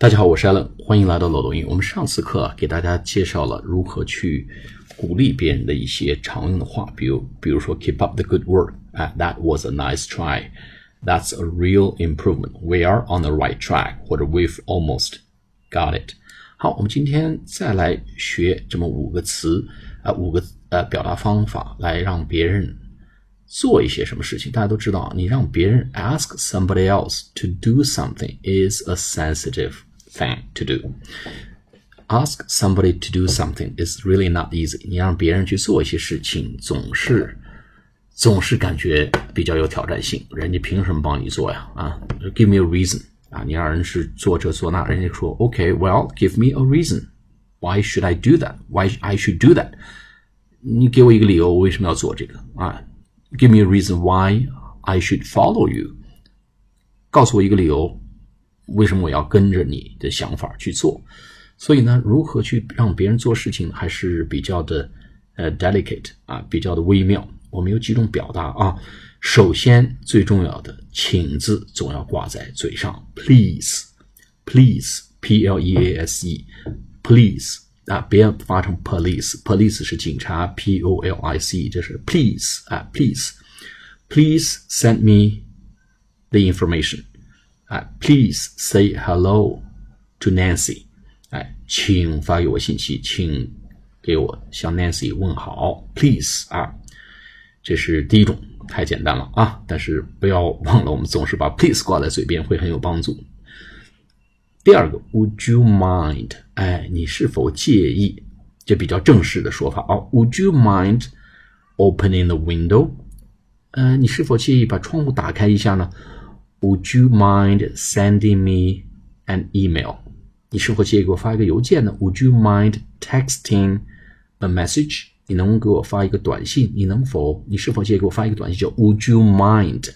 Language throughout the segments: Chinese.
大家好，我是 Allen，欢迎来到漏斗英。我们上次课啊，给大家介绍了如何去鼓励别人的一些常用的话，比如比如说 keep up the good work，啊，that was a nice try，that's a real improvement，we are on the right track，或者 we've almost got it。好，我们今天再来学这么五个词啊，五个呃表达方法，来让别人做一些什么事情。大家都知道，你让别人 ask somebody else to do something is a sensitive thing to do. Ask somebody to do something is really not easy. 你让别人去做一些事情，总是总是感觉比较有挑战性。人家凭什么帮你做呀？啊，Give me a reason 啊！你让人是做这做那，人家说 OK，Well, give me a reason. Why should I do that? Why I should do that? 你给我一个理由，我为什么要做这个啊？Give me a reason why I should follow you. 告诉我一个理由， 为什么我要跟着你的想法去做？所以呢，如何去让别人做事情还是比较的呃 delicate 啊，比较的微妙。我们有几种表达啊。首先最重要的，请字总要挂在嘴上，please，please，p l e a s e，please 啊，别发成 police，police 是警察，p o l i c e 这是 please 啊，please，please send me the information。啊，Please say hello to Nancy。哎，请发给我信息，请给我向 Nancy 问好，Please 啊，这是第一种，太简单了啊！但是不要忘了，我们总是把 Please 挂在嘴边会很有帮助。第二个，Would you mind？哎，你是否介意？这比较正式的说法啊，Would you mind opening the window？呃，你是否介意把窗户打开一下呢 ？Would you mind sending me an email？你是否介意给我发一个邮件呢？Would you mind texting a message？你能给我发一个短信？你能否？你是否介意给我发一个短信？叫 Would you mind？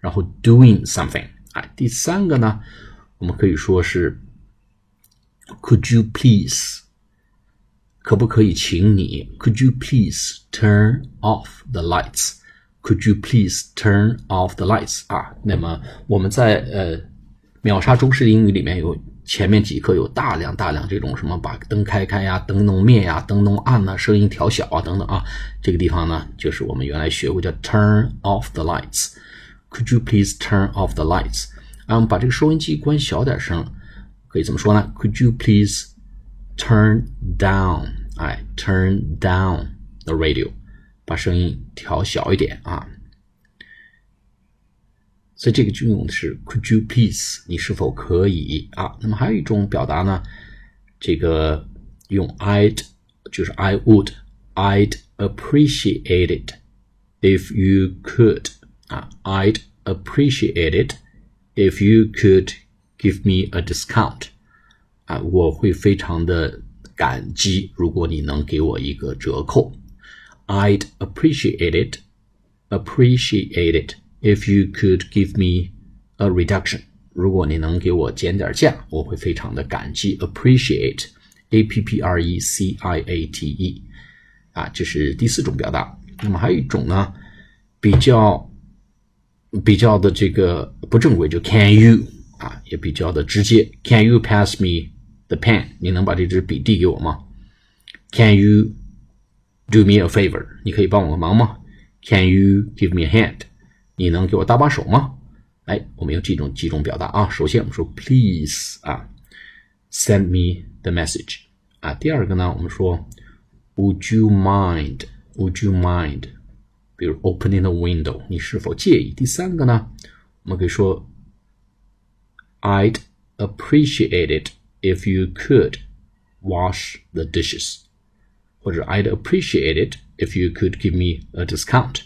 然后 doing something。哎，第三个呢，我们可以说是 Could you please？可不可以请你？Could you please turn off the Could you please turn off the lights？啊，那么我们在呃秒杀中式英语里面有前面几课有大量大量这种什么把灯开开呀，灯弄灭呀，灯弄暗呐，声音调小啊等等啊，这个地方呢就是我们原来学过叫 turn off the lights。Could you please turn off the lights？啊，我们把这个收音机关小点声，可以怎么说呢？Could you please turn down？哎，turn down the radio。把声音调小一点啊，所以这个就用的是 Could you please？你是否可以啊？那么还有一种表达呢，这个用 I'd 就是 I would，I'd appreciate it if you could 啊，I'd appreciate it if you could give me a discount 啊，我会非常的感激，如果你能给我一个折扣。I'd appreciate it, appreciate it if you could give me a reduction. 如果你能给我减点价，我会非常的感激。Appreciate, a p p r e c i a t e，啊，这是第四种表达。那么还有一种呢，比较比较的这个不正规，就 Can you 啊，也比较的直接。Can you pass me the pen？你能把这支笔递给我吗？Can you Do me a favor，你可以帮我个忙吗？Can you give me a hand？你能给我搭把手吗？哎，我们有几种几种表达啊。首先我们说 Please 啊，send me the message 啊。第二个呢，我们说 Would you mind？Would you mind？比如 opening the window，你是否介意？第三个呢，我们可以说 I'd appreciate it if you could wash the dishes。 或者 I'd appreciate it if you could give me a discount，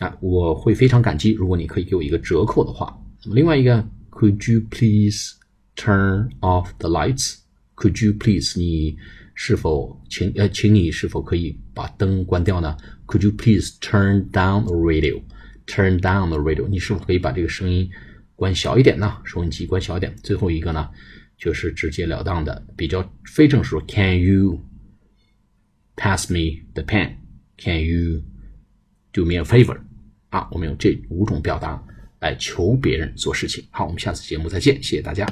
啊，我会非常感激，如果你可以给我一个折扣的话。那么另外一个，Could you please turn off the lights？Could you please？你是否请呃，请你是否可以把灯关掉呢？Could you please turn down the radio？Turn down the radio，你是否可以把这个声音关小一点呢？收音机关小一点。最后一个呢，就是直截了当的，比较非正式，Can you? pass me the pen. Can you do me a favor? 啊我们用这五种表达来求别人做事情。好我们下次节目再见谢谢大家。